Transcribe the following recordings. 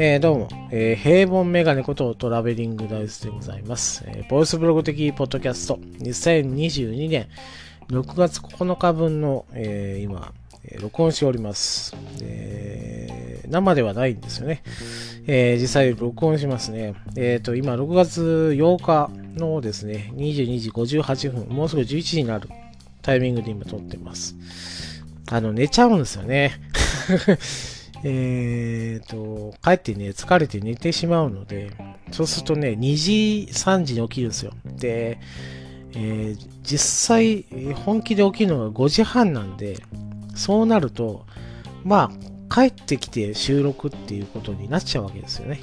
えー、どうも、えー、平凡メガネことトラベリングダイスでございます。えー、ボイスブログ的ポッドキャスト2022年6月9日分の、えー、今、え、録音しております、えー。生ではないんですよね。えー、実際録音しますね。え、ー、と、今6月8日のですね、22時58分、もうすぐ11時になるタイミングで今撮ってます。あの、寝ちゃうんですよね。えっ、と、帰ってね、疲れて寝てしまうので、そうするとね、2時、3時に起きるんですよ。で、えー、実際、本気で起きるのが5時半なんで、そうなると、まあ、帰ってきて収録っていうことになっちゃうわけですよね。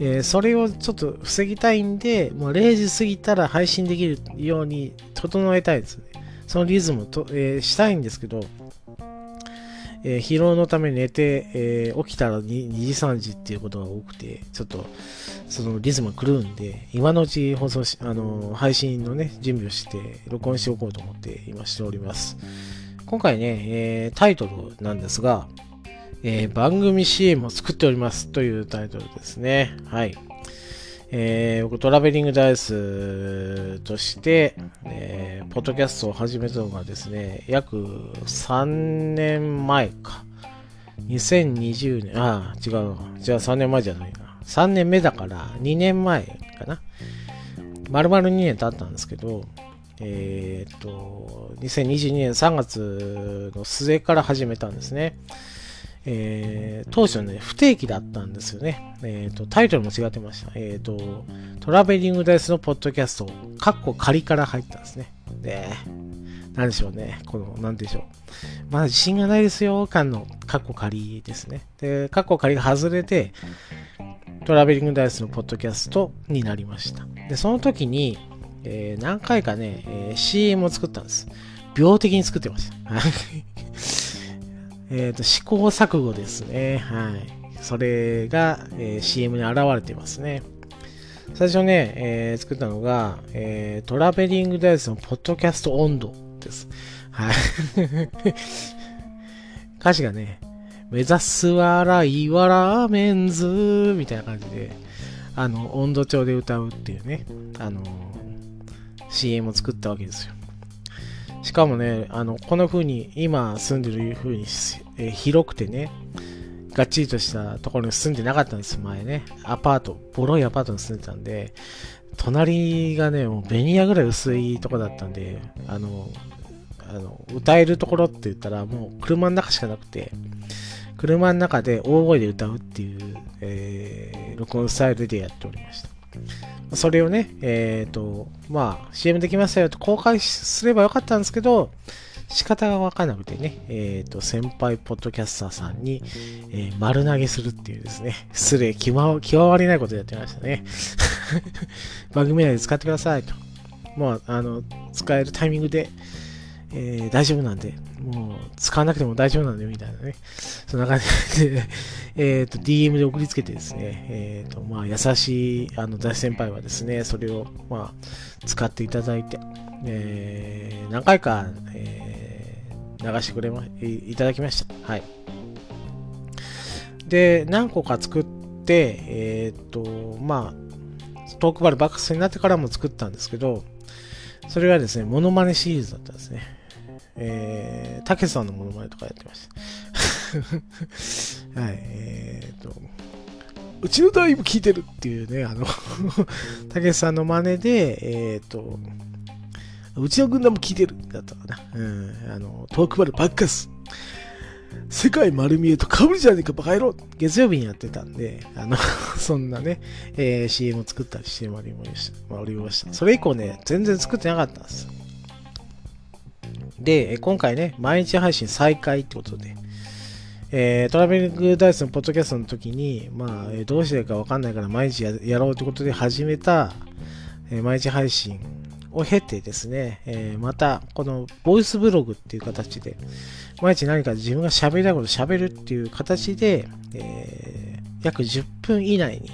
えー、それをちょっと防ぎたいんで、もう0時過ぎたら配信できるように整えたいですね。そのリズムと、えー、したいんですけど、えー、疲労のため寝て、えー、起きたら 2, 2時3時っていうことが多くて、ちょっとそのリズム狂うんで、今のうち放送し、あのー、配信のね、準備をして、録音しておこうと思って今しております。今回ね、えタイトルなんですが、え番組 CM を作っておりますというタイトルですね。はい。えー、僕トラベリングダイスとして、えー、ポッドキャストを始めたのがですね、約3年前か。2020年、ああ、違う。じゃあ3年前じゃないな。3年目だから2年前かな。丸々2年経ったんですけど、えー、っと、2022年3月の末から始めたんですね。えー、当初ね、不定期だったんですよね。えっ、ー、と、タイトルも違ってました。えっ、ー、と、トラベリングダイスのポッドキャスト、カッコ仮から入ったんですね。で、なんでしょうね。この、なんでしょう。まだ自信がないですよ、感のカッコ仮ですね。で、カッコ仮が外れて、トラベリングダイスのポッドキャストになりました。で、その時に、えー、何回かね、えー、CM を作ったんです。病的に作ってました。えっ、ー、と、試行錯誤ですね。はい。それが、えー、CM に現れてますね。最初ね、えー、作ったのが、えー、トラベリングダイスのポッドキャスト温度です。はい。歌詞がね、目指すはライワラーメンズみたいな感じで、あの、温度調で歌うっていうね、あの、CM を作ったわけですよ。しかもね、あの、この風に、今住んでる風に、えー、広くてね、がっちりとしたところに住んでなかったんです、前ね。アパート、ボロいアパートに住んでたんで、隣がね、もうベニヤぐらい薄いとこだったんで、あの、あの歌えるところって言ったら、もう車の中しかなくて、車の中で大声で歌うっていう、えー、録音スタイルでやっておりました。それをね、えっ、ー、と、まあ、CM できましたよと公開すればよかったんですけど、仕方がわからなくてね、えっ、ー、と、先輩ポッドキャスターさんに、えー、丸投げするっていうですね、失礼、極まりないことやってましたね。番組内で使ってくださいと。もう、あの、使えるタイミングで、えー、大丈夫なんで、もう使わなくても大丈夫なんで、みたいなね。そんな感じで えっと、DM で送りつけてですね、えっ、ー、と、まあ、優しい、あの、大先輩はですね、それを、まあ、使っていただいて、えー、何回か、えー、流してくれま、いただきました。はい。で、何個か作って、えっ、ー、と、まあ、トークバルバックスになってからも作ったんですけど、それがですね、モノマネシリーズだったんですね。えー、たけさんのモノマネとかやってました。はい、えーと、うちのダイブ聞いてるっていうね、あの たけさんの真似で、えーと、うちの軍団も聞いてるだったかな。うん、あの、トークバルバッカス。世界丸見えとかぶりじゃねえかバカ野郎月曜日にやってたんで、あの そんなね、えー、CM を作ったりしてまいりました。それ以降ね、全然作ってなかったんです。で、今回ね、毎日配信再開ってことで、えー、トラベリングダイスのポッドキャストの時に、まあ、どうしてかわかんないから毎日やろうってことで始めた、えー、毎日配信を経てですね、えー、また、このボイスブログっていう形で、毎日何か自分が喋りたいこと喋るっていう形で、えー、約10分以内に、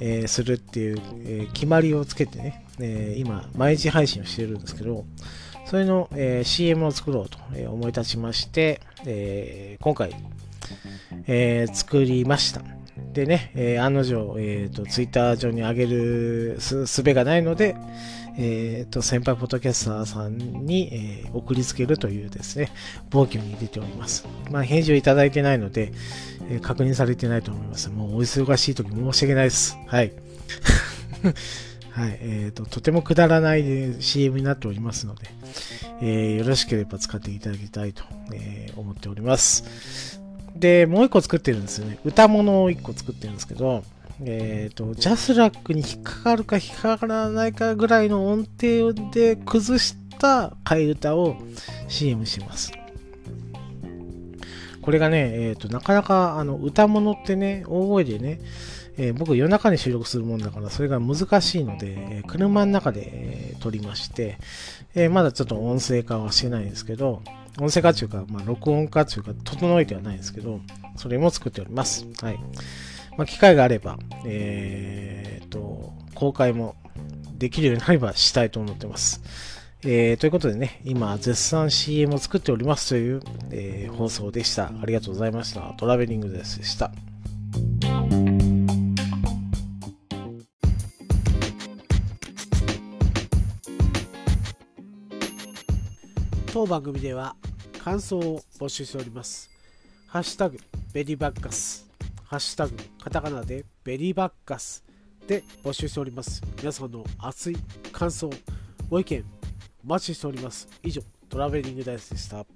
えー、するっていう、え決まりをつけてね、え今、毎日配信をしてるんですけど、それの、えー、CM を作ろうと思い立ちまして、えー、今回、えー、作りました。でね、え案の定、えーと、ツイッター上に上げるすべがないので、えーと、先輩ポッドキャスターさんに、えー、送りつけるというですね、暴挙に出ております。まあ、返事をいただいてないので、えー、確認されてないと思います。もうお忙しい時申し訳ないです。はい。はい。え、ー、と、とてもくだらない CM になっておりますので、えー、よろしければ使っていただきたいと、えー、思っております。で、もう一個作ってるんですよね。歌物を一個作ってるんですけど、えっ、ー、と、ジャスラックに引っかかるか引っかからないかぐらいの音程で崩した替え歌を CM します。これがね、えっ、ー、と、なかなかあの歌物ってね、大声でね、えー、僕夜中に収録するもんだからそれが難しいので、えー、車の中で、え、撮りまして、えまだちょっと音声化はしてないんですけど、音声化というか、まあ、録音化というか、整えてはないんですけど、それも作っております。はい。まあ、機会があれば、えー、と、公開もできるようになればしたいと思ってます。えー、ということでね、今、絶賛 CM を作っておりますという、えー、放送でした。ありがとうございました。トラベリングでした。当番組では感想を募集しております。ハッシュタグベリーバッカス、ハッシュタグカタカナでベリーバッカスで募集しております。皆さんの熱い感想、ご意見お待ちしております。以上、トラベリングダイスでした。